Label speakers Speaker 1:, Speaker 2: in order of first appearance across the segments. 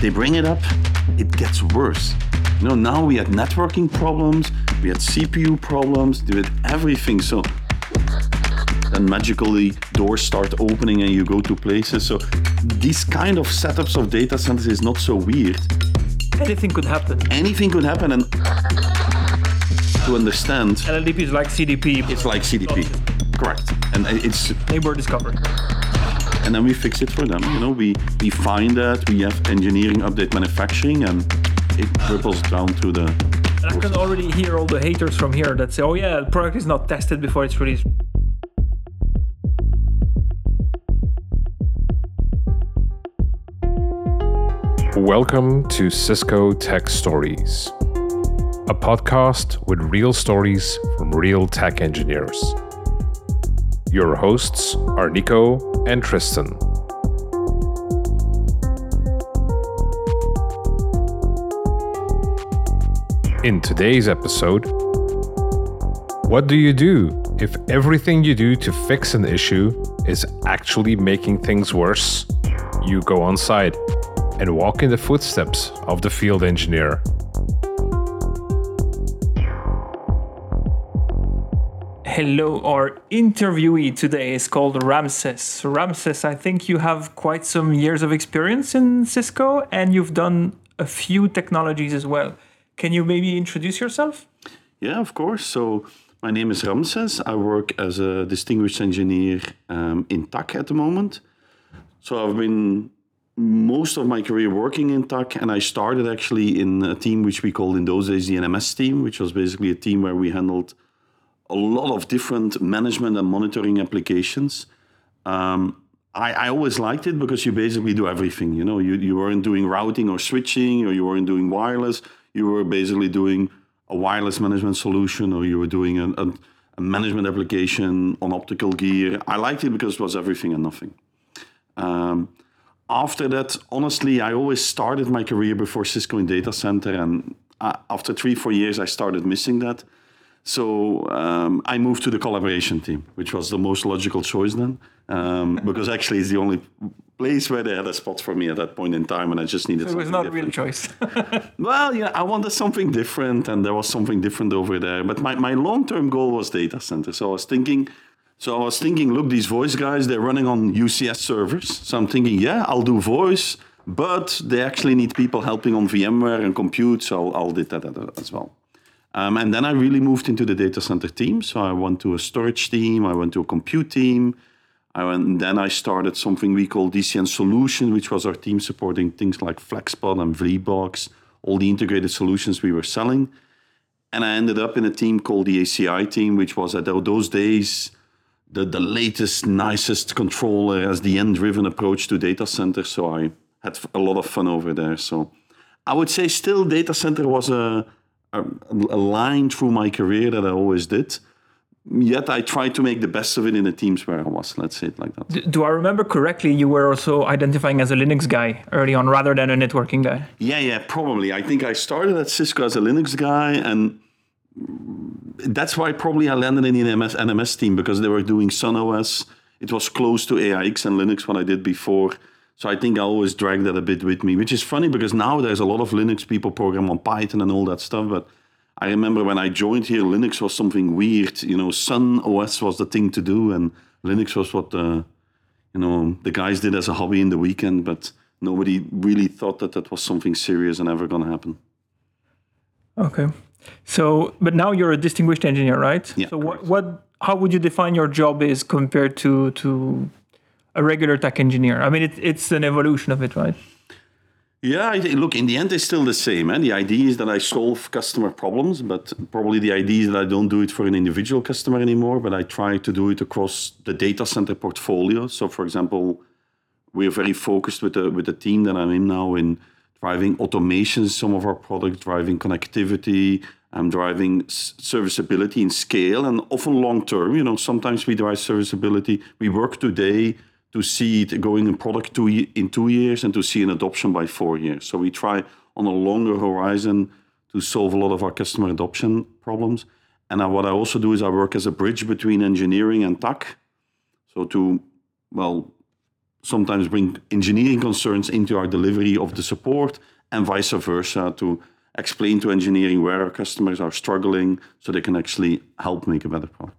Speaker 1: they bring it up, it gets worse. You know, now we had networking problems, we had CPU problems, we had everything. So then magically doors start opening and you go to places. So these kind of setups of data centers is not so weird.
Speaker 2: Anything could happen.
Speaker 1: Anything could happen and to understand
Speaker 2: LLDP is like CDP.
Speaker 1: it's like CDP. Correct. And it's
Speaker 2: neighbor discovery.
Speaker 1: And then we fix it for them. You know, we we find that we have engineering update manufacturing and it ripples down to the
Speaker 2: And I can already hear all the haters from here that say, oh yeah, the product is not tested before it's released.
Speaker 3: Welcome to Cisco Tech Stories, a podcast with real stories from real tech engineers. Your hosts are Nico and Tristan. In today's episode, what do you do if everything you do to fix an issue is actually making things worse? You go on site and walk in the footsteps of the field engineer.
Speaker 2: Hello, our interviewee today is called Ramses. Ramses, I think you have quite some years of experience in Cisco and you've done a few technologies as well. Can you maybe introduce yourself?
Speaker 1: Yeah, of course. So my name is Ramses. I work as a distinguished engineer um, in TAC at the moment. So I've been most of my career working in TAC, and I started actually in a team which we called in those days the NMS team, which was basically a team where we handled a lot of different management and monitoring applications. Um, I, I always liked it because you basically do everything. You know, you, you weren't doing routing or switching, or you weren't doing wireless. You were basically doing a wireless management solution, or you were doing a, a, a management application on optical gear. I liked it because it was everything and nothing. Um, after that, honestly, I always started my career before Cisco in data center, and uh, after three, four years, I started missing that. So um, I moved to the collaboration team, which was the most logical choice then, um, because actually it's the only place where they had a spot for me at that point in time, and I just needed. To.
Speaker 2: It was not a real choice.
Speaker 1: Well, yeah, I wanted something different, and there was something different over there. But my, my long term goal was data center. So I was thinking, so I was thinking, look, these voice guys, they're running on UCS servers. So I'm thinking, yeah, I'll do voice, but they actually need people helping on VMware and compute, so I'll, I'll do that as well. Um, and then I really moved into the data center team. So I went to a storage team, I went to a compute team. I went, and then I started something we call DCN Solution, which was our team supporting things like FlexPod and Vblock, all the integrated solutions we were selling. And I ended up in a team called the ACI team, which was at those days the, the latest, nicest controller as the end-driven approach to data center. So I had a lot of fun over there. So I would say still data center was a, Um, a, a line through my career that I always did. Yet I tried to make the best of it in the teams where I was. Let's say it like that.
Speaker 2: D- Do I remember correctly? You were also identifying as a Linux guy early on rather than a networking guy.
Speaker 1: Yeah, yeah, probably. I think I started at Cisco as a Linux guy, and that's why probably I landed in the NMS, NMS team because they were doing Sun OS. It was close to AIX and Linux what I did before. So I think I always drag that a bit with me, which is funny because now there's a lot of Linux people program on Python and all that stuff. But I remember when I joined here, Linux was something weird. You know, Sun OS was the thing to do, and Linux was what the you know the guys did as a hobby in the weekend. But nobody really thought that that was something serious and ever gonna happen.
Speaker 2: Okay. So, but now you're a distinguished engineer, right?
Speaker 1: Yeah,
Speaker 2: So, what, what, how would you define your job is compared to to a regular TAC engineer? I mean, it, it's an evolution of it, right?
Speaker 1: Yeah, look, in the end, it's still the same. Eh? The idea is that I solve customer problems, but probably the idea is that I don't do it for an individual customer anymore, but I try to do it across the data center portfolio. So, for example, we're very focused with the with the team that I'm in now in driving automation some of our products, driving connectivity, and driving serviceability in scale, and often long term. You know, sometimes we drive serviceability. We work today to see it going in product two in two years and to see an adoption by four years. So we try on a longer horizon to solve a lot of our customer adoption problems. And uh, what I also do is I work as a bridge between engineering and TAC. So to, well, sometimes bring engineering concerns into our delivery of the support and vice versa to explain to engineering where our customers are struggling so they can actually help make a better product.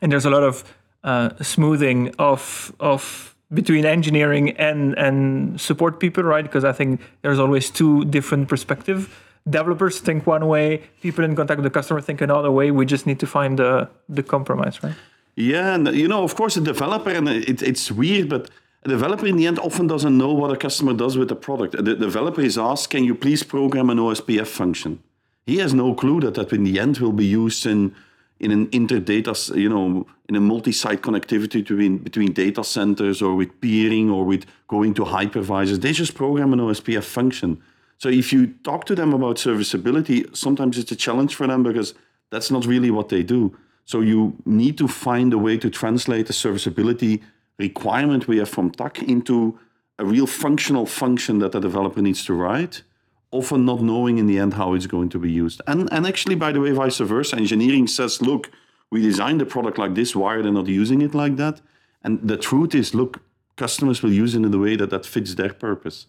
Speaker 2: And there's a lot of uh, smoothing of of between engineering and and support people, right? Because I think there's always two different perspectives. Developers think one way, people in contact with the customer think another way. We just need to find the the compromise, right?
Speaker 1: Yeah, and you know, of course, a developer, and it, it's weird, but a developer in the end often doesn't know what a customer does with the product. The developer is asked, "Can you please program an OSPF function?" He has no clue that that in the end will be used in in an interdata, you know, in a multi-site connectivity between between data centers or with peering or with going to hypervisors. They just program an OSPF function. So if you talk to them about serviceability, sometimes it's a challenge for them because that's not really what they do. So you need to find a way to translate the serviceability requirement we have from TAC into a real functional function that the developer needs to write, often not knowing in the end how it's going to be used. And, and actually, by the way, vice versa, engineering says, look, we designed the product like this, why are they not using it like that? And the truth is, look, customers will use it in the way that that fits their purpose.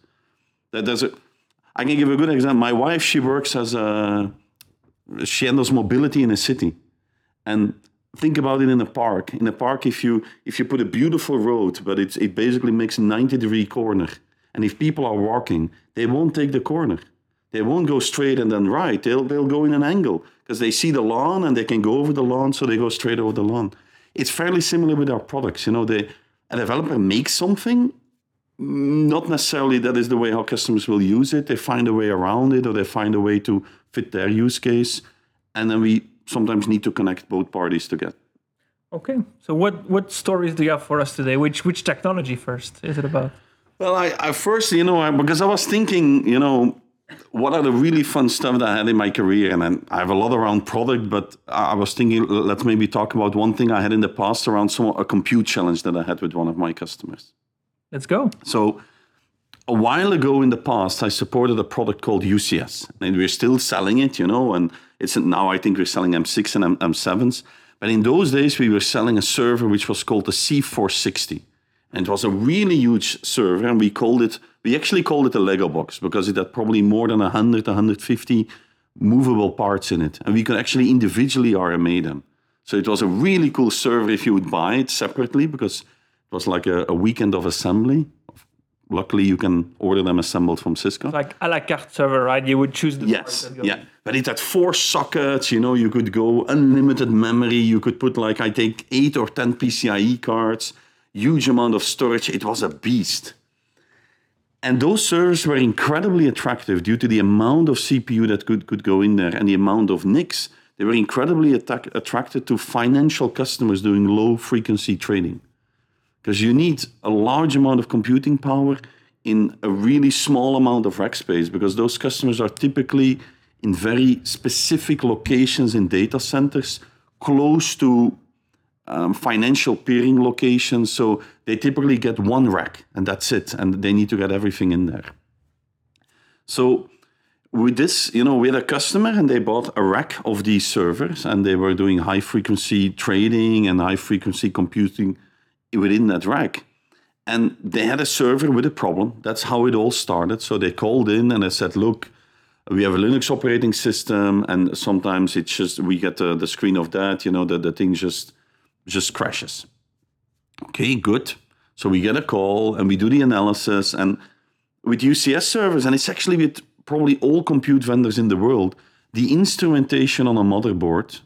Speaker 1: That there's a, I can give a good example. My wife, she works as a, she handles mobility in a city. And think about it in a park. In a park, if you if you put a beautiful road, but it's it basically makes a 90 degree corner, and if people are walking, they won't take the corner. They won't go straight and then right. They'll they'll go in an angle because they see the lawn and they can go over the lawn, so they go straight over the lawn. It's fairly similar with our products. You know, they a developer makes something. Mm, not necessarily that is the way how customers will use it. They find a way around it, or they find a way to fit their use case, and then we sometimes need to connect both parties together.
Speaker 2: Okay. So what what stories do you have for us today? Which which technology first is it about?
Speaker 1: Well, I, I first, you know, I, because I was thinking, you know, what are the really fun stuff that I had in my career? And then I have a lot around product, but I was thinking, let's maybe talk about one thing I had in the past around some a compute challenge that I had with one of my customers.
Speaker 2: Let's go.
Speaker 1: So a while ago in the past, I supported a product called UCS, and we're still selling it, you know, and it's now I think we're selling M6 and M- M7s. But in those days, we were selling a server which was called the C460, and it was a really huge server, and we called it. We actually called it a Lego box because it had probably more than 100, 150 movable parts in it, and we could actually individually RMA them. So it was a really cool server if you would buy it separately because it was like a, a weekend of assembly luckily you can order them assembled from Cisco.
Speaker 2: It's Like a la carte server, right? You would choose the
Speaker 1: yes, yeah. But it had four sockets. You know, you could go unlimited memory. You could put like I think eight or ten PCIe cards. Huge amount of storage. It was a beast. And those servers were incredibly attractive due to the amount of CPU that could, could go in there and the amount of NICs. They were incredibly attracted to financial customers doing low frequency trading because you need a large amount of computing power in a really small amount of rack space because those customers are typically in very specific locations in data centers close to um, financial peering locations so they typically get one rack and that's it and they need to get everything in there so with this you know we had a customer and they bought a rack of these servers and they were doing high frequency trading and high frequency computing within that rack. And they had a server with a problem. That's how it all started. So they called in and I said, look, we have a Linux operating system, and sometimes it's just we get the, the screen of that, you know, that the thing just just crashes. Okay, good. So we get a call and we do the analysis and with UCS servers, and it's actually with probably all compute vendors in the world, the instrumentation on a motherboard,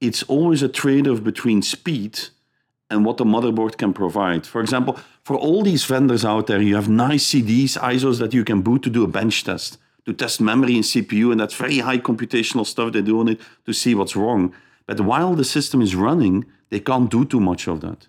Speaker 1: it's always a trade-off between speed and what the motherboard can provide. For example, for all these vendors out there, you have nice CDs, ISOs that you can boot to do a bench test, to test memory and CPU, and that's very high computational stuff they do on it to see what's wrong. But while the system is running, they can't do too much of that.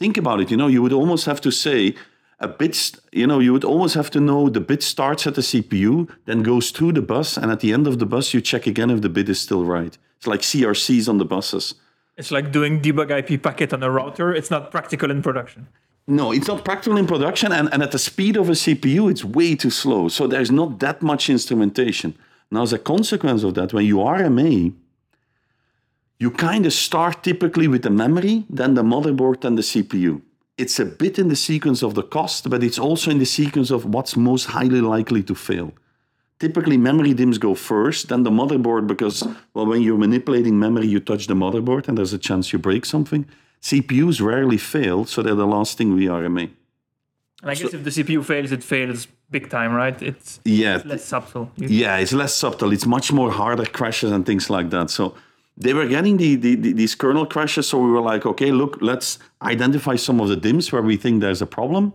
Speaker 1: Think about it, you know, you would almost have to say a bit, you know, you would almost have to know the bit starts at the CPU, then goes through the bus, and at the end of the bus, you check again if the bit is still right. It's like CRCs on the buses.
Speaker 2: It's like doing debug IP packet on a router. It's not practical in production.
Speaker 1: No, it's not practical in production, and, and at the speed of a CPU, it's way too slow. So there's not that much instrumentation. Now, as a consequence of that, when you RMA, you kind of start typically with the memory, then the motherboard, then the CPU. it's a bit in the sequence of the cost, but it's also in the sequence of what's most highly likely to fail. Typically, memory DIMMs go first, then the motherboard, because, well, when you're manipulating memory, you touch the motherboard and there's a chance you break something. CPUs rarely fail, so they're the last thing we RMA.
Speaker 2: And I guess if the CPU fails, it fails big time, right? It's
Speaker 1: Yeah,
Speaker 2: less subtle.
Speaker 1: Yeah, it's less subtle. It's much more harder crashes and things like that. So they were getting the, the, the- these kernel crashes. So we were like, okay, look, let's identify some of the DIMMs where we think there's a problem.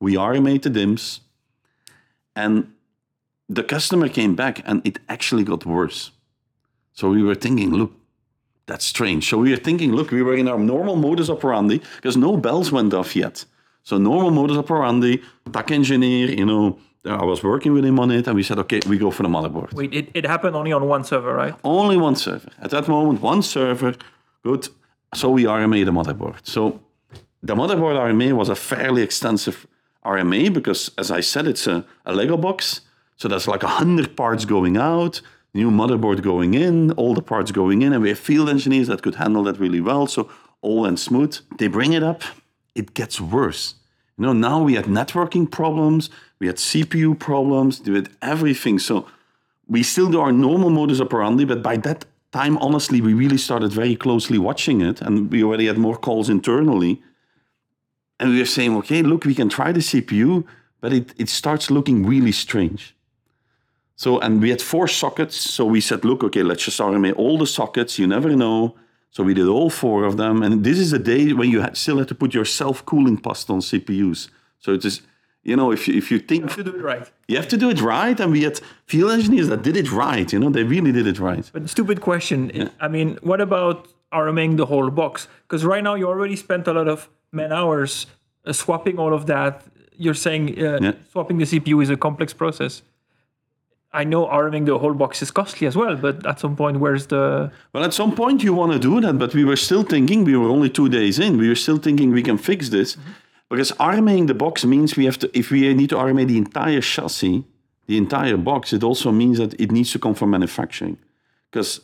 Speaker 1: We RMA the DIMMs, and the customer came back, and it actually got worse. So we were thinking, look, that's strange. So we were thinking, look, we were in our normal modus operandi because no bells went off yet. So normal modus operandi, TAC engineer, you know, I was working with him on it, and we said, okay, we go for the motherboard.
Speaker 2: Wait, it, it happened only on one server, right?
Speaker 1: Only one server. At that moment, one server. Good. So we RMA the motherboard. So the motherboard RMA was a fairly extensive RMA because, as I said, it's a, a Lego box. So there's like a hundred parts going out, new motherboard going in, all the parts going in, and we have field engineers that could handle that really well. So all went smooth. They bring it up, it gets worse. You know, now we had networking problems, we had CPU problems, we had everything. So we still do our normal modus operandi, but by that time, honestly, we really started very closely watching it, and we already had more calls internally. And we were saying, okay, look, we can try the CPU, but it, it starts looking really strange. So, and we had four sockets, so we said, look, okay, let's just RMA all the sockets, you never know. So we did all four of them, and this is a day when you had, still had to put your self-cooling past on CPUs. So it is, you know, if you, if you think
Speaker 2: To do it right.
Speaker 1: you have to do it right, and we had field engineers that did it right. You know, they really did it right.
Speaker 2: But stupid question. I mean, what about RMAing the whole box? Because right now you already spent a lot of man hours uh, swapping all of that. You're saying uh,
Speaker 1: Yeah.
Speaker 2: swapping the CPU is a complex process. I know RMAing the whole box is costly as well, but at some point, where's the
Speaker 1: Well, at some point you want to do that, but we were still thinking. We were only two days in. We were still thinking we can fix this, mm-hmm. because RMAing the box means we have to. If we need to RMA the entire chassis, the entire box, it also means that it needs to come from manufacturing, because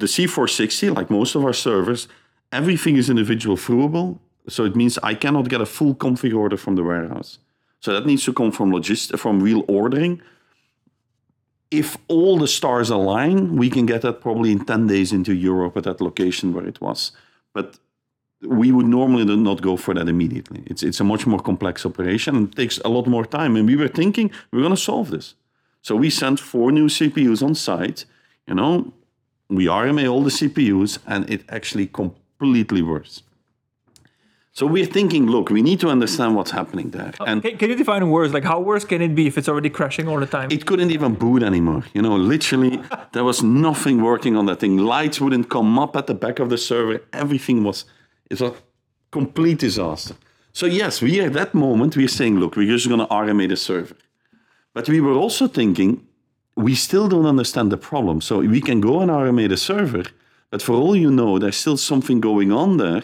Speaker 1: the C460, like most of our servers, everything is individual fruable. So it means I cannot get a full config order from the warehouse. So that needs to come from logist from real ordering. If all the stars align, we can get that probably in 10 days into Europe at that location where it was. But we would normally not go for that immediately. It's, it's a much more complex operation and takes a lot more time. And we were thinking we're going to solve this. So we sent four new CPUs on site. You know, we RMA all the CPUs and it actually completely works. So we're thinking, look, we need to understand what's happening there. Uh, and
Speaker 2: can, can you define worse? Like how worse can it be if it's already crashing all the time?
Speaker 1: it couldn't even boot anymore. You know, literally, there was nothing working on that thing. Lights wouldn't come up at the back of the server. Everything was, it was a complete disaster. So yes, we at that moment we're saying, look, we're just going to RMA the server. But we were also thinking, we still don't understand the problem. So we can go and RMA the server, but for all you know, there's still something going on there,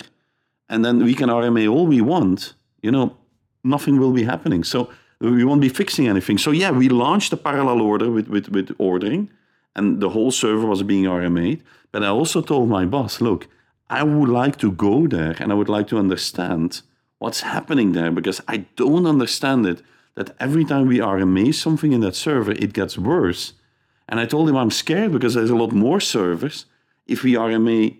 Speaker 1: and then we can RMA all we want. You know, nothing will be happening. So we won't be fixing anything. So yeah, we launched a parallel order with, with, with ordering, and the whole server was being RMA'd. But I also told my boss, look, I would like to go there and I would like to understand what's happening there because I don't understand it that every time we RMA something in that server, it gets worse. And I told him I'm scared because there's a lot more servers. If we RMA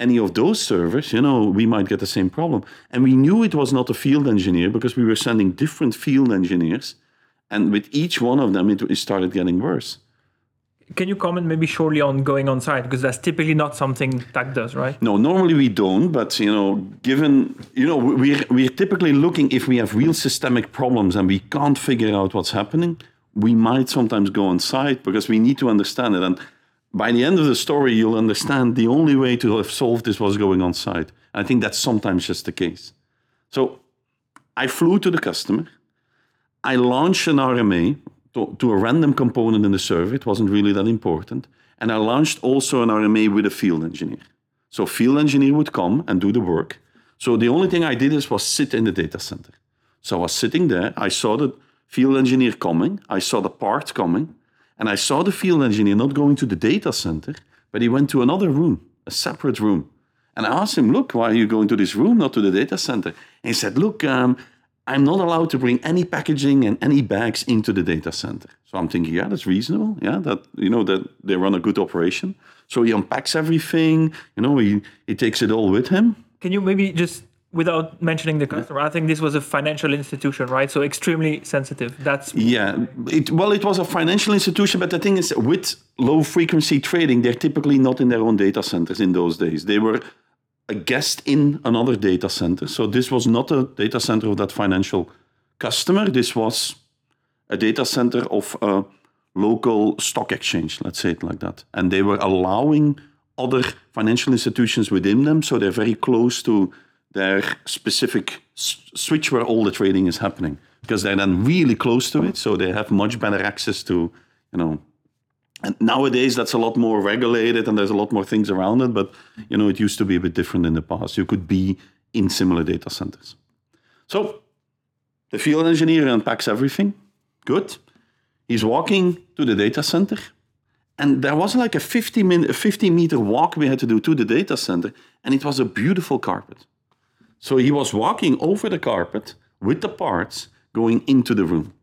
Speaker 1: any of those servers, you know, we might get the same problem. And we knew it was not a field engineer because we were sending different field engineers. And with each one of them, it, started getting worse.
Speaker 2: Can you comment maybe shortly on going on site because that's typically not something TAC does, right?
Speaker 1: No, normally we don't, but you know, given you know, we're we're typically looking if we have real systemic problems and we can't figure out what's happening, we might sometimes go on site because we need to understand it. And by the end of the story, you'll understand the only way to have solved this was going on site. I think that's sometimes just the case. So I flew to the customer. I launched an RMA to, to a random component in the server. It wasn't really that important. And I launched also an RMA with a field engineer. So field engineer would come and do the work. So the only thing I did is was sit in the data center. So I was sitting there. I saw the field engineer coming. I saw the part coming. And I saw the field engineer not going to the data center, but he went to another room, a separate room. And I asked him, look, why are you going to this room, not to the data center? And he said, look, um, I'm not allowed to bring any packaging and any bags into the data center. So I'm thinking, yeah, that's reasonable. Yeah, that you know that they run a good operation. So he unpacks everything. You know, he he takes it all with him.
Speaker 2: Can you maybe just, without mentioning the customer, I think this was a financial institution, right? So extremely sensitive. That's
Speaker 1: Yeah, it, well, it was a financial institution, but the thing is, with low frequency trading, they're typically not in their own data centers in those days. They were a guest in another data center. So this was not a data center of that financial customer. This was a data center of a local stock exchange, let's say it like that. And they were allowing other financial institutions within them, so they're very close to their specific switch where all the trading is happening because they're then really close to it, so they have much better access to, you know, and nowadays that's a lot more regulated and there's a lot more things around it, but you know, it used to be a bit different in the past. You could be in similar data centers. So the field engineer unpacks everything. Good. He's walking to the data center. And there was like a 50, min- a 50 meter walk we had to do to the data center. And it was a beautiful carpet. So he was walking over the carpet with the parts going into the room.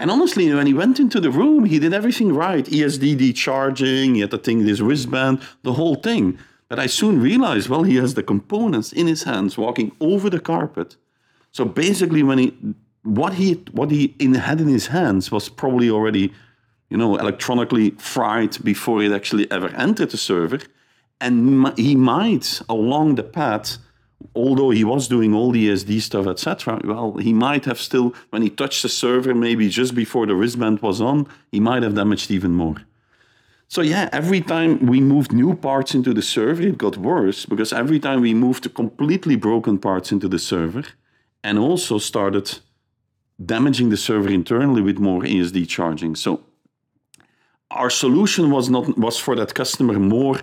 Speaker 1: And honestly, when he went into the room, he did everything right. ESDD charging, he had the thing, this wristband, the whole thing. But I soon realized, well, he has the components in his hands walking over the carpet. So basically, when he what he what he in, had in his hands was probably already, you know, electronically fried before it actually ever entered the server, and he might along the path, although he was doing all the ESD stuff, etc. Well, he might have still when he touched the server, maybe just before the wristband was on, he might have damaged even more. So yeah, every time we moved new parts into the server, it got worse because every time we moved completely broken parts into the server, and also started damaging the server internally with more ESD charging. So our solution was not was for that customer more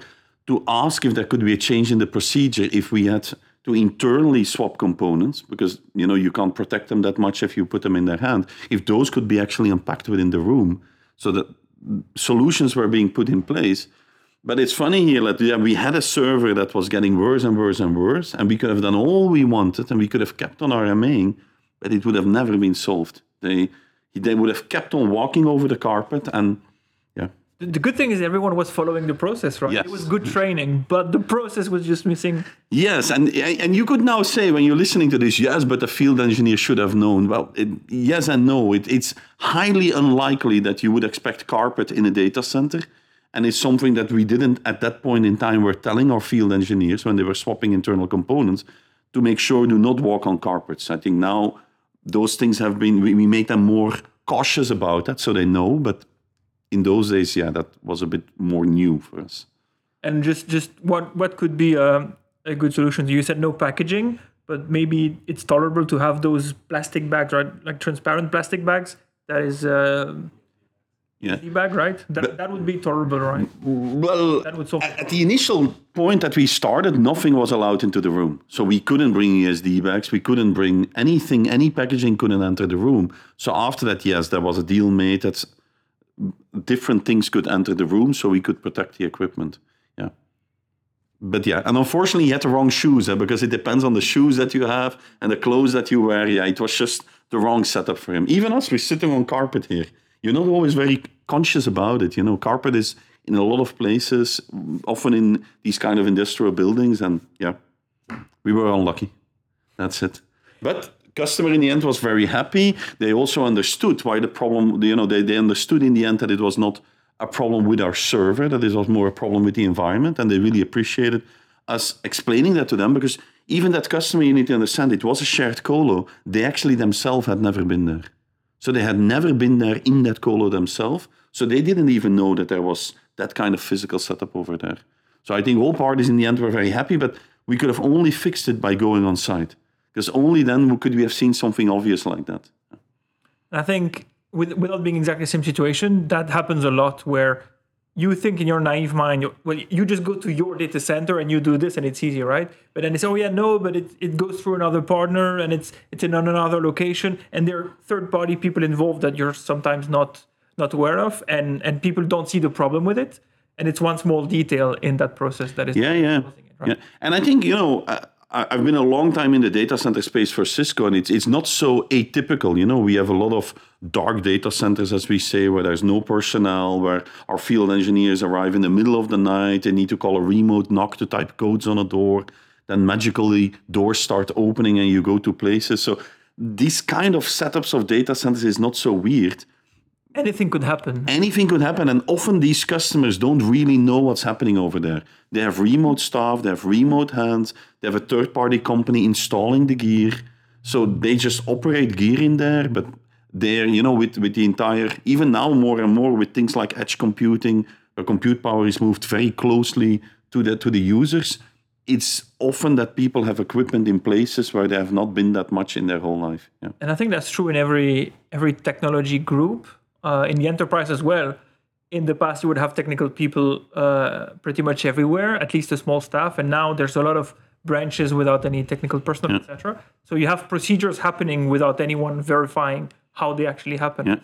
Speaker 1: to ask if there could be a change in the procedure if we had to internally swap components because you know you can't protect them that much if you put them in their hand if those could be actually unpacked within the room so that solutions were being put in place. But it's funny here that yeah, we had a server that was getting worse and worse and worse and we could have done all we wanted and we could have kept on RMAing but it would have never been solved. They they would have kept on walking over the carpet and yeah
Speaker 2: the good thing is everyone was following the process, right?
Speaker 1: Yes.
Speaker 2: It was good training, but the process was just missing.
Speaker 1: Yes, and and you could now say when you're listening to this, yes, but the field engineer should have known. Well, it, yes and no. It, it's highly unlikely that you would expect carpet in a data center, and it's something that we didn't at that point in time. Were telling our field engineers when they were swapping internal components to make sure do not walk on carpets. I think now those things have been we, we make them more cautious about that, so they know. But in those days, yeah, that was a bit more new for us.
Speaker 2: And just just what what could be a, a good solution? You said no packaging, but maybe it's tolerable to have those plastic bags, right? Like transparent plastic bags. That is uh,
Speaker 1: Yeah.
Speaker 2: bag, right? That, that would be tolerable, right?
Speaker 1: Well,
Speaker 2: That would solve.
Speaker 1: at at the initial point that we started, nothing was allowed into the room. So we couldn't bring ESD bags. We couldn't bring anything. Any packaging couldn't enter the room. So after that, yes, there was a deal made that different things could enter the room, so we could protect the equipment. Yeah. But yeah, and unfortunately, he had the wrong shoes eh, because it depends on the shoes that you have and the clothes that you wear. Yeah, it was just the wrong setup for him. Even us, we're sitting on carpet here. You're not always very conscious about it. You know, carpet is in a lot of places, often in these kind of industrial buildings, and yeah, we were unlucky. That's it. But customer in the end was very happy. They also understood why the problem. You know, they, they understood in the end that it was not a problem with our server, that it was more a problem with the environment, and they really appreciated us explaining that to them because even that customer, you need to understand, it was a shared colo. They actually themselves had never been there. So they had never been there in that colo themselves. So they didn't even know that there was that kind of physical setup over there. So I think all parties in the end were very happy, but we could have only fixed it by going on site. Because only then could we have seen something obvious like that.
Speaker 2: I think with, without being exactly the same situation, that happens a lot where you think in your naive mind, you, well, you just go to your data center and you do this and it's easy, right? But then it's, oh yeah, no, but it, it goes through another partner and it's it's in another location and there are third party people involved that you're sometimes not not aware of and and people don't see the problem with it. And it's one small detail in that process that is
Speaker 1: Yeah, yeah.
Speaker 2: causing it,
Speaker 1: Yeah, and I think you know I, I've been a long time in the data center space for Cisco, and it's it's not so atypical. You know, we have a lot of dark data centers, as we say, where there's no personnel, where our field engineers arrive in the middle of the night. They need to call a remote NOC to type codes on a door. Then magically doors start opening and you go to places. So these kind of setups of data centers is not so weird
Speaker 2: anything could happen.
Speaker 1: anything could happen. And often these customers don't really know what's happening over there. They have remote staff, they have remote hands, they have a third party company installing the gear. So they just operate gear in there, but they're, you know, with, with the entire, even now more and more with things like edge computing, where compute power is moved very closely to the, to the users. It's often that people have equipment in places where they have not been that much in their whole life. Yeah.
Speaker 2: And I think that's true in every every technology group, uh, in the enterprise as well. In the past, you would have technical people uh, pretty much everywhere, at least a small staff, and now there's a lot of branches without any technical personnel, etc. So you have procedures happening without anyone verifying how they actually happen.
Speaker 1: Yeah.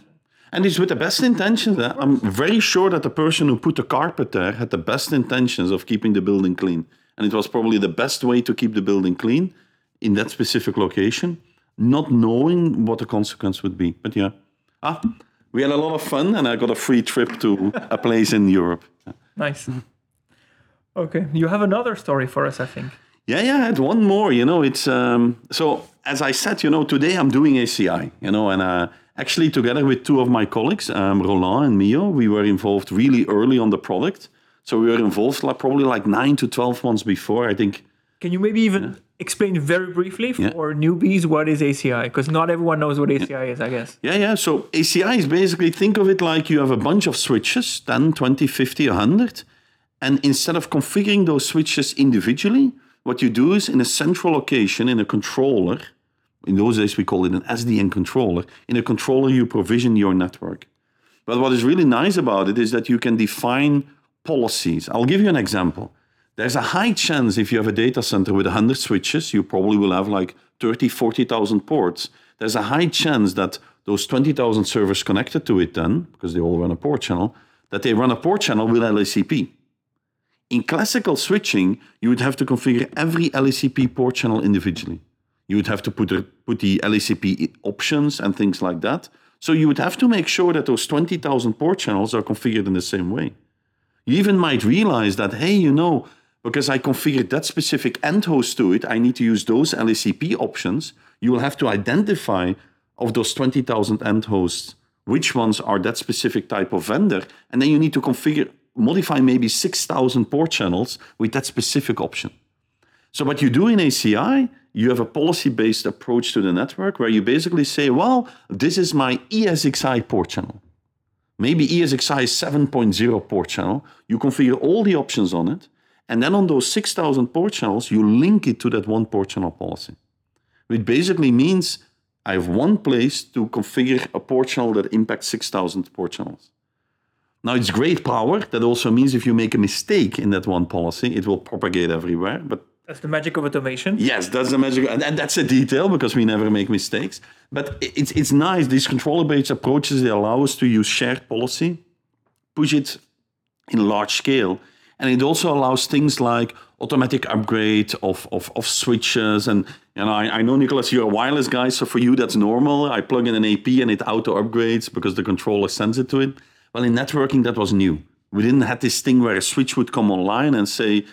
Speaker 1: And it's with the best intentions. eh? I'm very sure that the person who put the carpet there had the best intentions of keeping the building clean. And it was probably the best way to keep the building clean in that specific location, not knowing what the consequence would be. But yeah. Ah, we had a lot of fun and I got a free trip to a place in Europe.
Speaker 2: Nice. Okay, you have another story for us, I think.
Speaker 1: Yeah, yeah, I had one more. You know, it's um, so as I said, you know, today I'm doing ACI, you know, and uh, actually together with two of my colleagues, um, Roland and Mio, we were involved really early on the product. So we were involved like probably like nine to twelve months before. I think
Speaker 2: Can you maybe even explain very briefly for newbies what is ACI? Because not everyone knows what ACI is, I guess.
Speaker 1: Yeah, yeah. So ACI is basically, think of it like you have a bunch of switches 10, 20, 50, 100. And instead of configuring those switches individually, what you do is in a central location, in a controller, in those days we call it an SDN controller, in a controller you provision your network. But what is really nice about it is that you can define policies. I'll give you an example. There's a high chance if you have a data center with 100 switches, you probably will have like 30, 40,000 ports. There's a high chance that those 20,000 servers connected to it then, because they all run a port channel, that they run a port channel with LACP. In classical switching, you would have to configure every LACP port channel individually. You would have to put the, put the LACP options and things like that. So you would have to make sure that those 20,000 port channels are configured in the same way. You even might realize that, hey, you know, because I configured that specific end host to it, I need to use those LACP options. You will have to identify of those 20,000 end hosts, which ones are that specific type of vendor. And then you need to configure, modify maybe 6,000 port channels with that specific option. So what you do in ACI, you have a policy-based approach to the network where you basically say, well, this is my ESXi port channel. Maybe ESXi is 7.0 port channel. You configure all the options on it. And then on those 6,000 port channels, you link it to that one port channel policy. Which basically means I have one place to configure a port channel that impacts 6,000 port channels. Now, it's great power. That also means if you make a mistake in that one policy, it will propagate everywhere. But
Speaker 2: That's the magic of automation.
Speaker 1: Yes, that's the magic, and, and that's a detail because we never make mistakes. But it's it's nice. These controller-based approaches they allow us to use shared policy, push it in large scale, and it also allows things like automatic upgrade of of, of switches. And you know, I, I know Nicholas, you're a wireless guy, so for you that's normal. I plug in an AP and it auto upgrades because the controller sends it to it. Well, in networking that was new. We didn't have this thing where a switch would come online and say,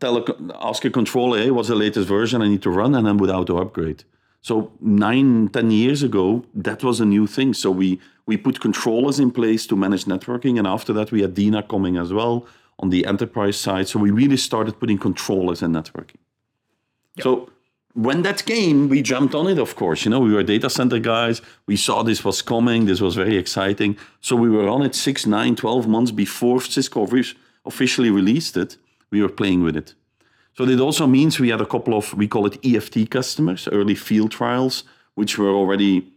Speaker 1: tell a, ask a controller, hey, what's the latest version I need to run, and then would auto upgrade. So nine, ten years ago, that was a new thing. So we we put controllers in place to manage networking, and after that we had DNA coming as well on the enterprise side. So we really started putting controllers in networking. So when that came, we jumped on it, of course. You know, we were data center guys. We saw this was coming. This was very exciting. So we were on it six, nine, 12 months before Cisco offi- officially released it. We were playing with it. So it also means we had a couple of, we call it EFT customers, early field trials, which were already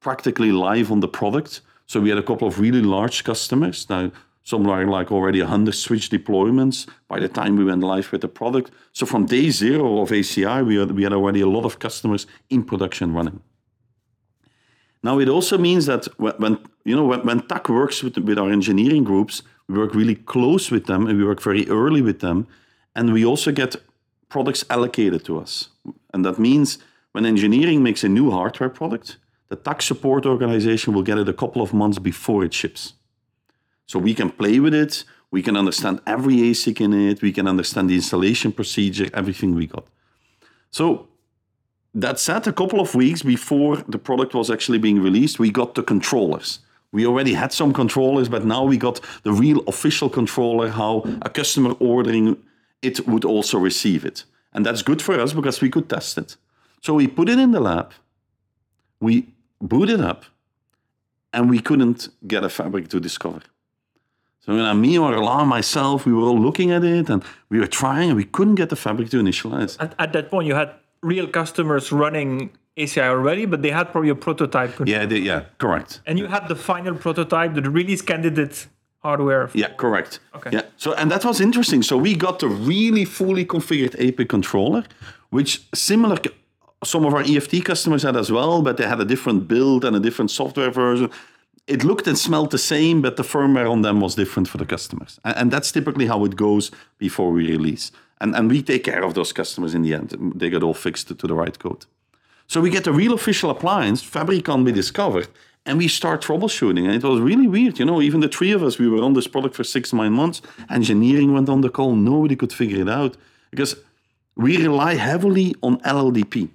Speaker 1: practically live on the product. So we had a couple of really large customers. Now, some were like already 100 switch deployments by the time we went live with the product. So from day zero of ACI, we had, we had already a lot of customers in production running. Now, it also means that when, when you know when, when TAC works with, with our engineering groups, we work really close with them and we work very early with them. and we also get products allocated to us. And that means when engineering makes a new hardware product, the TAC support organization will get it a couple of months before it ships. So we can play with it, we can understand every ASIC in it, we can understand the installation procedure, everything we got. So that said, a couple of weeks before the product was actually being released, we got the controllers. We already had some controllers, but now we got the real official controller, how a customer ordering it would also receive it. And that's good for us because we could test it. So we put it in the lab, we booted up, and we couldn't get a fabric to discover. So when me or Alain, myself, we were all looking at it and we were trying and we couldn't get the fabric to initialize.
Speaker 2: At, at that point, you had real customers running ACI already, but they had probably a prototype.
Speaker 1: Yeah, they, yeah, correct.
Speaker 2: And you had the final prototype, the release candidate hardware.
Speaker 1: Yeah, correct.
Speaker 2: Okay.
Speaker 1: Yeah. So and that was interesting. So we got the really fully configured APIC controller, which similar some of our EFT customers had as well, but they had a different build and a different software version. It looked and smelled the same, but the firmware on them was different for the customers. And, and that's typically how it goes before we release. And, and we take care of those customers in the end. They get all fixed to the right code. So we get a real official appliance, Fabricon we discovered, and we start troubleshooting. And it was really weird. You know, even the three of us, we were on this product for six, nine months. Engineering went on the call. Nobody could figure it out because we rely heavily on LLDP.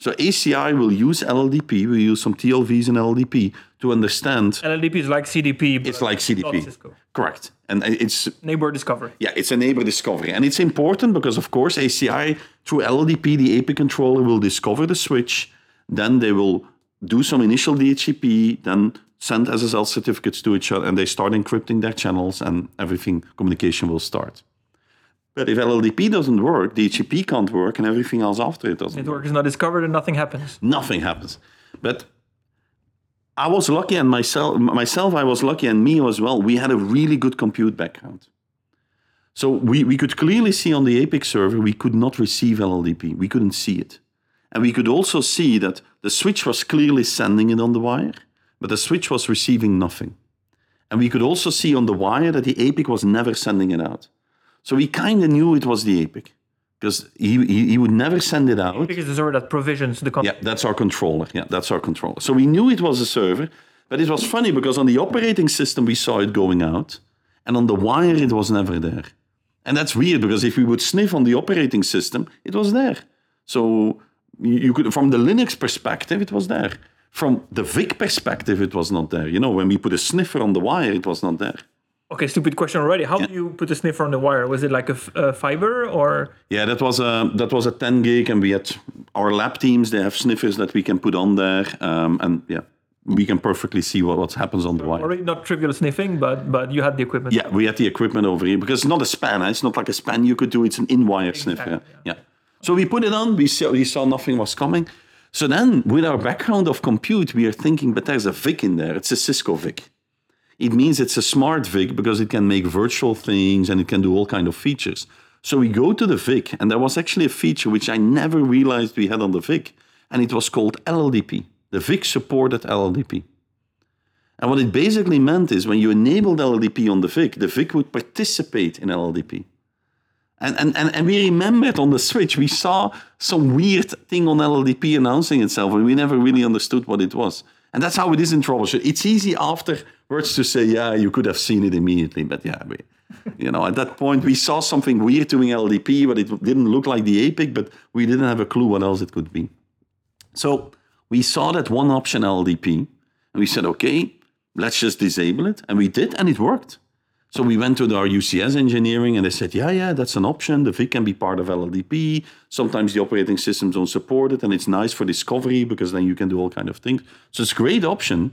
Speaker 1: So ACI will use LLDP, we use some TLVs in LLDP to understand.
Speaker 2: LLDP is like CDP.
Speaker 1: It's like CDP. Correct. And uh, it's
Speaker 2: Neighbor discovery.
Speaker 1: yeah, it's a neighbor discovery. And it's important because, of course, ACI, through LLDP, the API controller will discover the switch. Then they will do some initial DHCP, then send SSL certificates to each other, and they start encrypting their channels, and everything, communication will start. But if LLDP doesn't work, DHCP can't work, and everything else after it doesn't work.
Speaker 2: Network is not discovered and nothing happens.
Speaker 1: Nothing happens. But I was lucky, and myself, myself, I was lucky, and me as well. We had a really good compute background. So we, we could clearly see on the APIC server, we could not receive LLDP. We couldn't see it. And we could also see that the switch was clearly sending it on the wire, but the switch was receiving nothing. And we could also see on the wire that the APIC was never sending it out. So we kind of knew it was the APIC because he, he, he would never send it out.
Speaker 2: Because the server that provisions the.
Speaker 1: Yeah, that's our controller. Yeah, that's our controller. So we knew it was a server, but it was funny because on the operating system we saw it going out, and on the wire it was never there. And that's weird because if we would sniff on the operating system, it was there. So you could, from the Linux perspective, it was there. From the VIC perspective, it was not there. You know, when we put a sniffer on the wire, it was not there.
Speaker 2: Okay, stupid question already. How do you put a sniffer on the wire? Was it like a, fiber or?
Speaker 1: Yeah, that was a that was a 10 gig, and we had our lab teams. They have sniffers that we can put on there, um, and yeah, we can perfectly see what, what happens on the wire.
Speaker 2: Already not trivial sniffing, but but you had the equipment.
Speaker 1: Yeah, we had the equipment over here because it's not a span. It's not like a span you could do. It's an in-wire sniffer. Yeah. yeah. So we put it on. We saw, we saw nothing was coming. So then, with our background of compute, we are thinking, but there's a VIC in there. It's a Cisco VIC. It means it's a smart VIC because it can make virtual things and it can do all kind of features. So we go to the VIC, and there was actually a feature which I never realized we had on the VIC, and it was called LLDP. The VIC supported LLDP. And what it basically meant is when you enabled LLDP on the VIC, the VIC would participate in LLDP. And, and, and, and we remembered on the switch, we saw some weird thing on LLDP announcing itself, and we never really understood what it was. And that's how it is in troubleshoot. It's easy afterwards to say, yeah, you could have seen it immediately, but yeah, we, you know, at that point we saw something weird doing LDP, but it didn't look like the APIC, but we didn't have a clue what else it could be. So we saw that one option LDP, and we said, okay, let's just disable it, and we did, and it worked. So we went to our UCS engineering and they said, yeah, yeah, that's an option. The VIC can be part of LLDP. Sometimes the operating systems don't support it and it's nice for discovery because then you can do all kind of things. So it's a great option,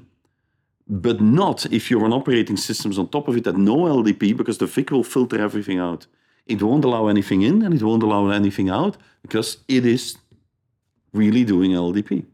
Speaker 1: but not if you're on operating systems on top of it that no LDP because the VIC will filter everything out. It won't allow anything in and it won't allow anything out because it is really doing LDP.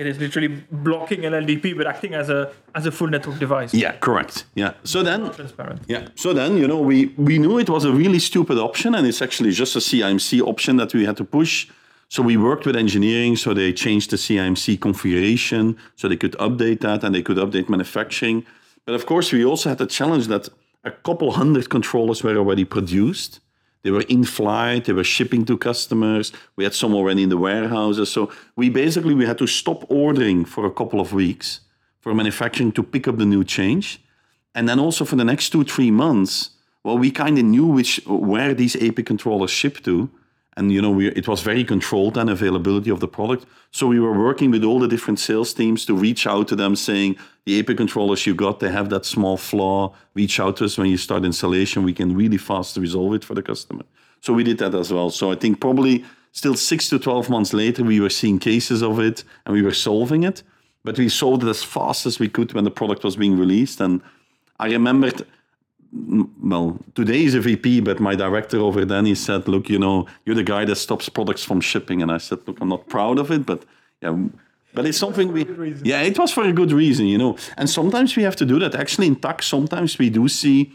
Speaker 2: It is literally blocking an LDP, but acting as a as a full network device.
Speaker 1: Yeah, correct. Yeah. So then
Speaker 2: Transparent.
Speaker 1: Yeah. So then, you know, we, we knew it was a really stupid option, and it's actually just a CIMC option that we had to push. So we worked with engineering, so they changed the CIMC configuration so they could update that and they could update manufacturing. But of course, we also had the challenge that a couple hundred controllers were already produced. They were in flight, they were shipping to customers. We had some already in the warehouses. So we basically we had to stop ordering for a couple of weeks for manufacturing to pick up the new change. And then also for the next two, three months, well, we kind of knew which where these AP controllers ship to. And you know, we, it was very controlled and availability of the product. So we were working with all the different sales teams to reach out to them, saying the AP controllers you got, they have that small flaw. Reach out to us when you start installation. We can really fast resolve it for the customer. So we did that as well. So I think probably still six to twelve months later, we were seeing cases of it and we were solving it. But we solved it as fast as we could when the product was being released. And I remembered well, today is a VP, but my director over then he said, "Look, you know, you're the guy that stops products from shipping." And I said, "Look, I'm not proud of it, but yeah, but it's something we, yeah, it was for a good reason, you know. And sometimes we have to do that. Actually, in TAC, sometimes we do see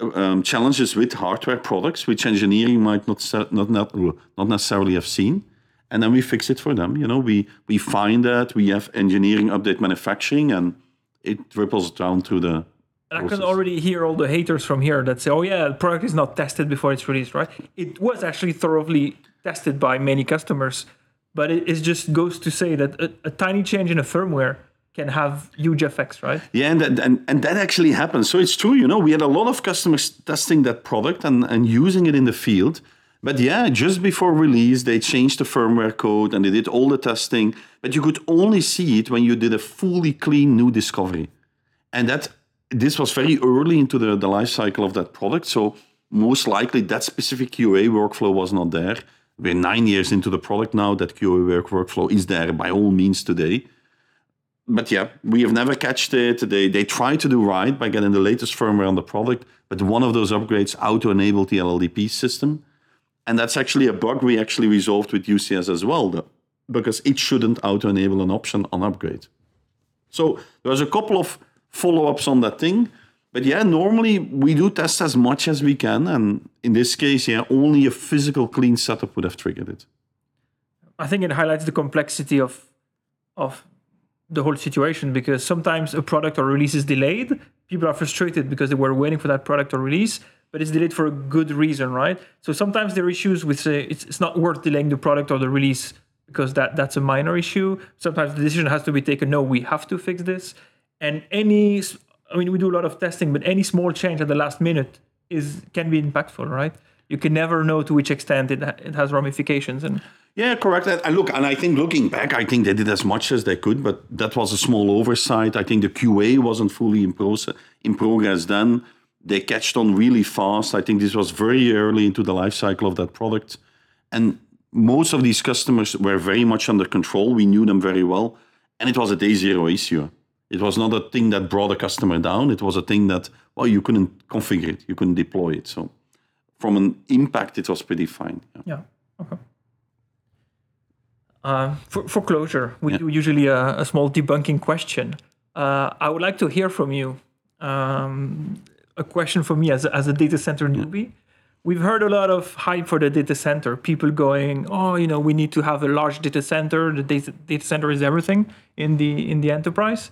Speaker 1: um, challenges with hardware products, which engineering might not not not not necessarily have seen." And then we fix it for them. You know, we we find that we have engineering update manufacturing, and it ripples down to the
Speaker 2: and I can already hear all the haters from here that say, "Oh yeah, the product is not tested before it's released." Right? It was actually thoroughly tested by many customers, but it, it just goes to say that a, a, tiny change in a firmware can have huge effects, right?
Speaker 1: Yeah, and that, and, and that actually happens. So it's true. You know, we had a lot of customers testing that product and, and using it in the field. But yeah, just before release, they changed the firmware code and they did all the testing. But you could only see it when you did a fully clean new discovery. And that this was very early into the, the life cycle of that product. So most likely that specific QA workflow was not there. We're nine years into the product now. That QA work workflow is there by all means today. But yeah, we have never catched it. They they try to do right by getting the latest firmware on the product, but one of those upgrades auto-enabled the LLDP system, and that's actually a bug we actually resolved with UCS as well, though, because it shouldn't auto-enable an option on upgrade. So there was a couple of follow-ups on that thing. But yeah, normally we do test as much as we can, and in this case, yeah, only a physical clean setup would have triggered it.
Speaker 2: I think it highlights the complexity of of the whole situation because sometimes a product or release is delayed. People are frustrated because they were waiting for that product or release, but it's delayed for a good reason, right? So sometimes there are issues with say it's, it's not worth delaying the product or the release because that that's a minor issue. Sometimes the decision has to be taken. No, we have to fix this and any i mean we do a lot of testing but any small change at the last minute is can be impactful right? You can never know to which extent it, it has ramifications and
Speaker 1: yeah correct. And look and i think looking back i think they did as much as they could but that was a small oversight. I think the qa wasn't fully in, process, in progress then. They catched on really fast. I think this was very early into the life cycle of that product. And most of these customers were very much under control. We knew them very well. And it was a day zero issue it was not a thing that brought a customer down. It was a thing that, well, you couldn't configure it, you couldn't deploy it. So from an impact, it was pretty fine.
Speaker 2: Yeah. yeah. Okay. Uh, for, for closure, we yeah. do usually a, a, small debunking question. Uh, I would like to hear from you. Um, a question for me as a, as a data center newbie. Yeah. We've heard a lot of hype for the data center. People going, "Oh, you know, we need to have a large data center. The data, data center is everything in the in the enterprise."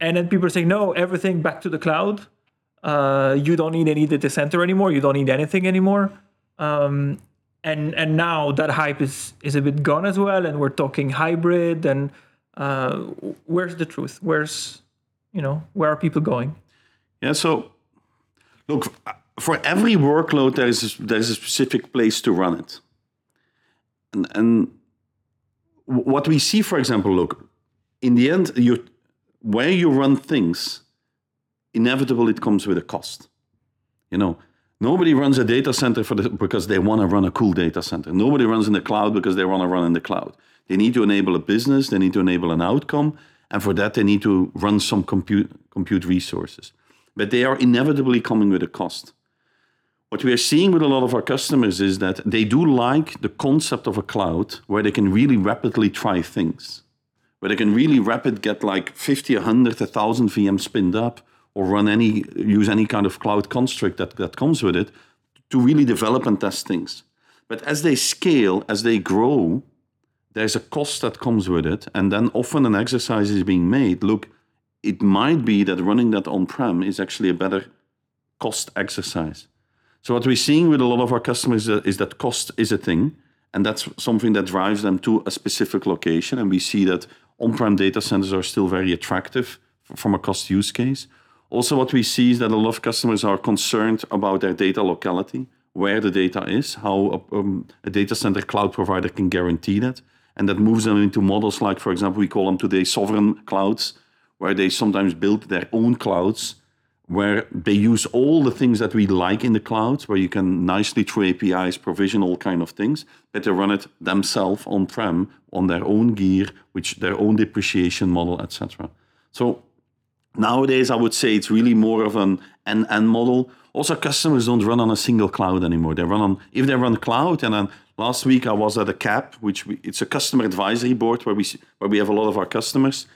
Speaker 2: And then people saying no everything back to the cloud. Uh, you don't need any data center anymore. You don't need anything anymore. Um, and and now that hype is is a bit gone as well. And we're talking hybrid. And uh, where's the truth? Where's you know where are people going?
Speaker 1: Yeah so look for every workload there is a, there is a specific place to run it. And and what we see for example look in the end you where you run things, inevitably it comes with a cost. You know, nobody runs a data center for the, because they want to run a cool data center. Nobody runs in the cloud because they want to run in the cloud. They need to enable a business, they need to enable an outcome, and for that they need to run some compute, compute resources. But they are inevitably coming with a cost. What we are seeing with a lot of our customers is that they do like the concept of a cloud where they can really rapidly try things where they can really rapid get like 50, 100, 1,000 VMs spinned up or run any, use any kind of cloud construct that, that comes with it to really develop and test things. But as they scale, as they grow, there's a cost that comes with it. And then often an exercise is being made. Look, it might be that running that on prem is actually a better cost exercise. So what we're seeing with a lot of our customers is that cost is a thing, and that's something that drives them to a specific location. And we see that on-prem data centers are still very attractive from a cost use case. Also, what we see is that a lot of customers are concerned about their data locality, where the data is, how a, um, a data center cloud provider can guarantee that. And that moves them into models like, for example, we call them today sovereign clouds, where they sometimes build their own clouds, where they use all the things that we like in the clouds, where you can nicely through APIs provision all kind of things, but they run it themselves on-prem on their own gear, which their own depreciation model, etc. So nowadays, I would say it's really more of an end-end model. Also, customers don't run on a single cloud anymore. They run on if they run cloud, and then last week I was at a CAB, which we, it's a customer advisory board where we where we have a lot of our customers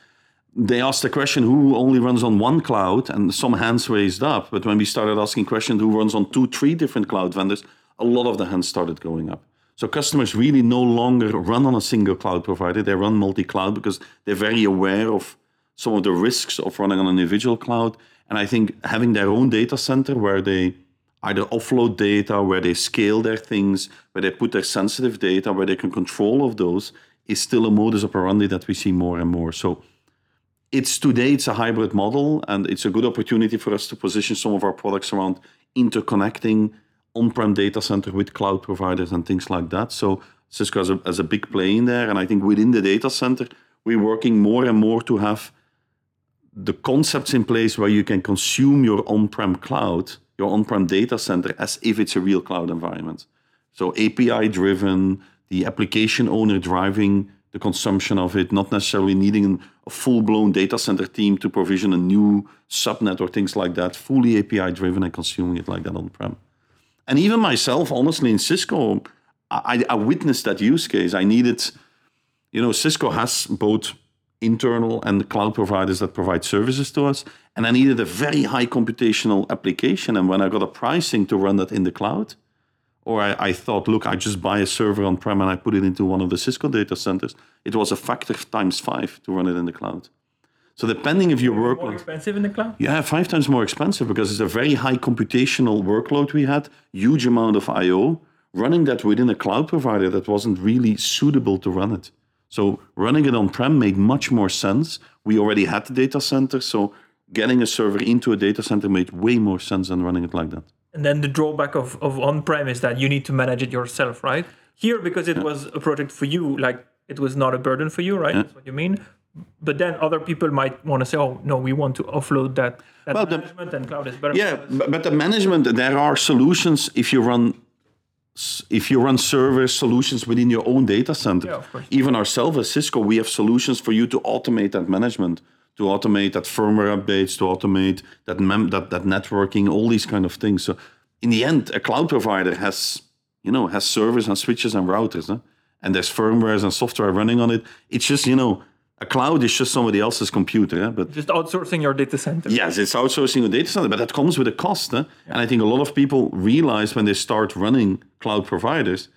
Speaker 1: they asked the question who only runs on one cloud? And some hands raised up. But when we started asking questions who runs on two three different cloud vendors a lot of the hands started going up. So customers really no longer run on a single cloud provider. They run multi-cloud because they're very aware of some of the risks of running on an individual cloud. And i think having their own data center where they either offload data where they scale their things where they put their sensitive data where they can control of those is still a modus operandi that we see more and more. So it's today it's a hybrid model and it's a good opportunity for us to position some of our products around interconnecting on-prem data center with cloud providers and things like that. So cisco has a, has a big play in there and i think within the data center we're working more and more to have the concepts in place where you can consume your on-prem cloud your on-prem data center as if it's a real cloud environment. So api driven the application owner driving the consumption of it, not necessarily needing a full blown data center team to provision a new subnet or things like that, fully API driven and consuming it like that on prem. And even myself, honestly, in Cisco, I, I witnessed that use case. I needed, you know, Cisco has both internal and cloud providers that provide services to us. And I needed a very high computational application. And when I got a pricing to run that in the cloud, or I, I, thought, look, I just buy a server on prem and I put it into one of the Cisco data centers. It was a factor times five to run it in the cloud. So depending if your workload,
Speaker 2: more expensive in the cloud.
Speaker 1: Yeah, five times more expensive because it's a very high computational workload we had, huge amount of I/O. Running that within a cloud provider that wasn't really suitable to run it. So running it on prem made much more sense. We already had the data center, so getting a server into a data center made way more sense than running it like that.
Speaker 2: And then the drawback of, of on-prem is that you need to manage it yourself, right? Here, because it yeah. was a project for you, like it was not a burden for you, right? Yeah. That's what you mean. But then other people might want to say, "Oh, no, we want to offload that, that well, management, the, and cloud is better."
Speaker 1: Yeah, but the management, there are solutions if you run if you run server solutions within your own data center. Yeah, Even ourselves as Cisco, we have solutions for you to automate that management to automate that firmware updates, to automate that mem- that that networking, all these kind of things. So in the end, a cloud provider has you know has servers and switches and routers, huh? and there's firmwares and software running on it. It's just you know a cloud is just somebody else's computer, but
Speaker 2: just outsourcing your data center.
Speaker 1: Yes, it's outsourcing your data center, but that comes with a cost. Yeah. And I think a lot of people realize when they start running cloud providers,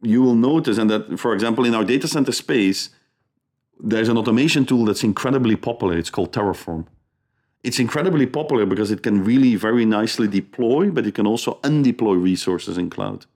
Speaker 1: you will notice, and that, for example, in our data center space, there's an automation tool that's incredibly popular. It's called Terraform. It's incredibly popular because it can really very nicely deploy, but it can also undeploy resources in cloud.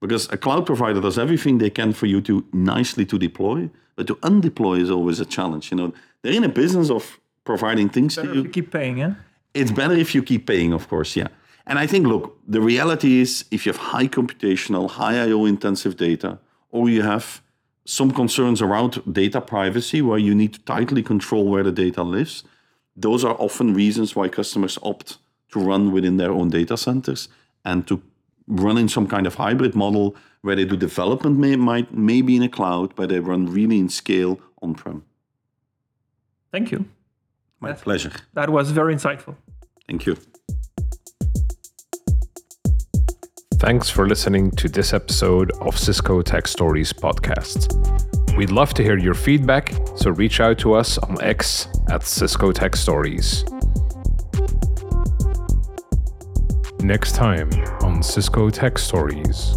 Speaker 1: Because a cloud provider does everything they can for you to nicely to deploy, but to undeploy is always a challenge. You know, they're in a business of providing things
Speaker 2: better
Speaker 1: to you.
Speaker 2: you keep paying, yeah.
Speaker 1: It's better if you keep paying, of course, yeah. And I think, look, the reality is if you have high computational, high I/O intensive data, or you have some concerns around data privacy, where you need to tightly control where the data lives. Those are often reasons why customers opt to run within their own data centers and to run in some kind of hybrid model where they do development may, might maybe in a cloud, but they run really in scale on-prem.
Speaker 2: Thank you.
Speaker 1: My That's, pleasure.
Speaker 2: That was very insightful.
Speaker 1: Thank you.
Speaker 3: Thanks for listening to this episode of Cisco Tech Stories podcast. We'd love to hear your feedback, so reach out to us on X at Cisco Tech Stories. Next time on Cisco Tech Stories.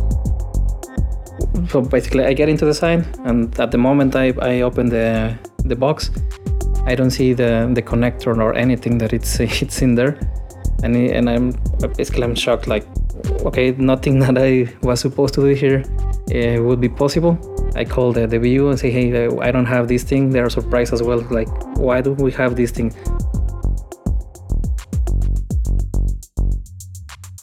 Speaker 4: So basically, I get into the site, and at the moment I, I open the the box, I don't see the the connector or anything that it's it's in there, and and I'm basically I'm shocked like okay, nothing that I was supposed to do here uh, would be possible. I called the, the VU and say, hey, I don't have this thing. They are surprised as well. Like, why do we have this thing?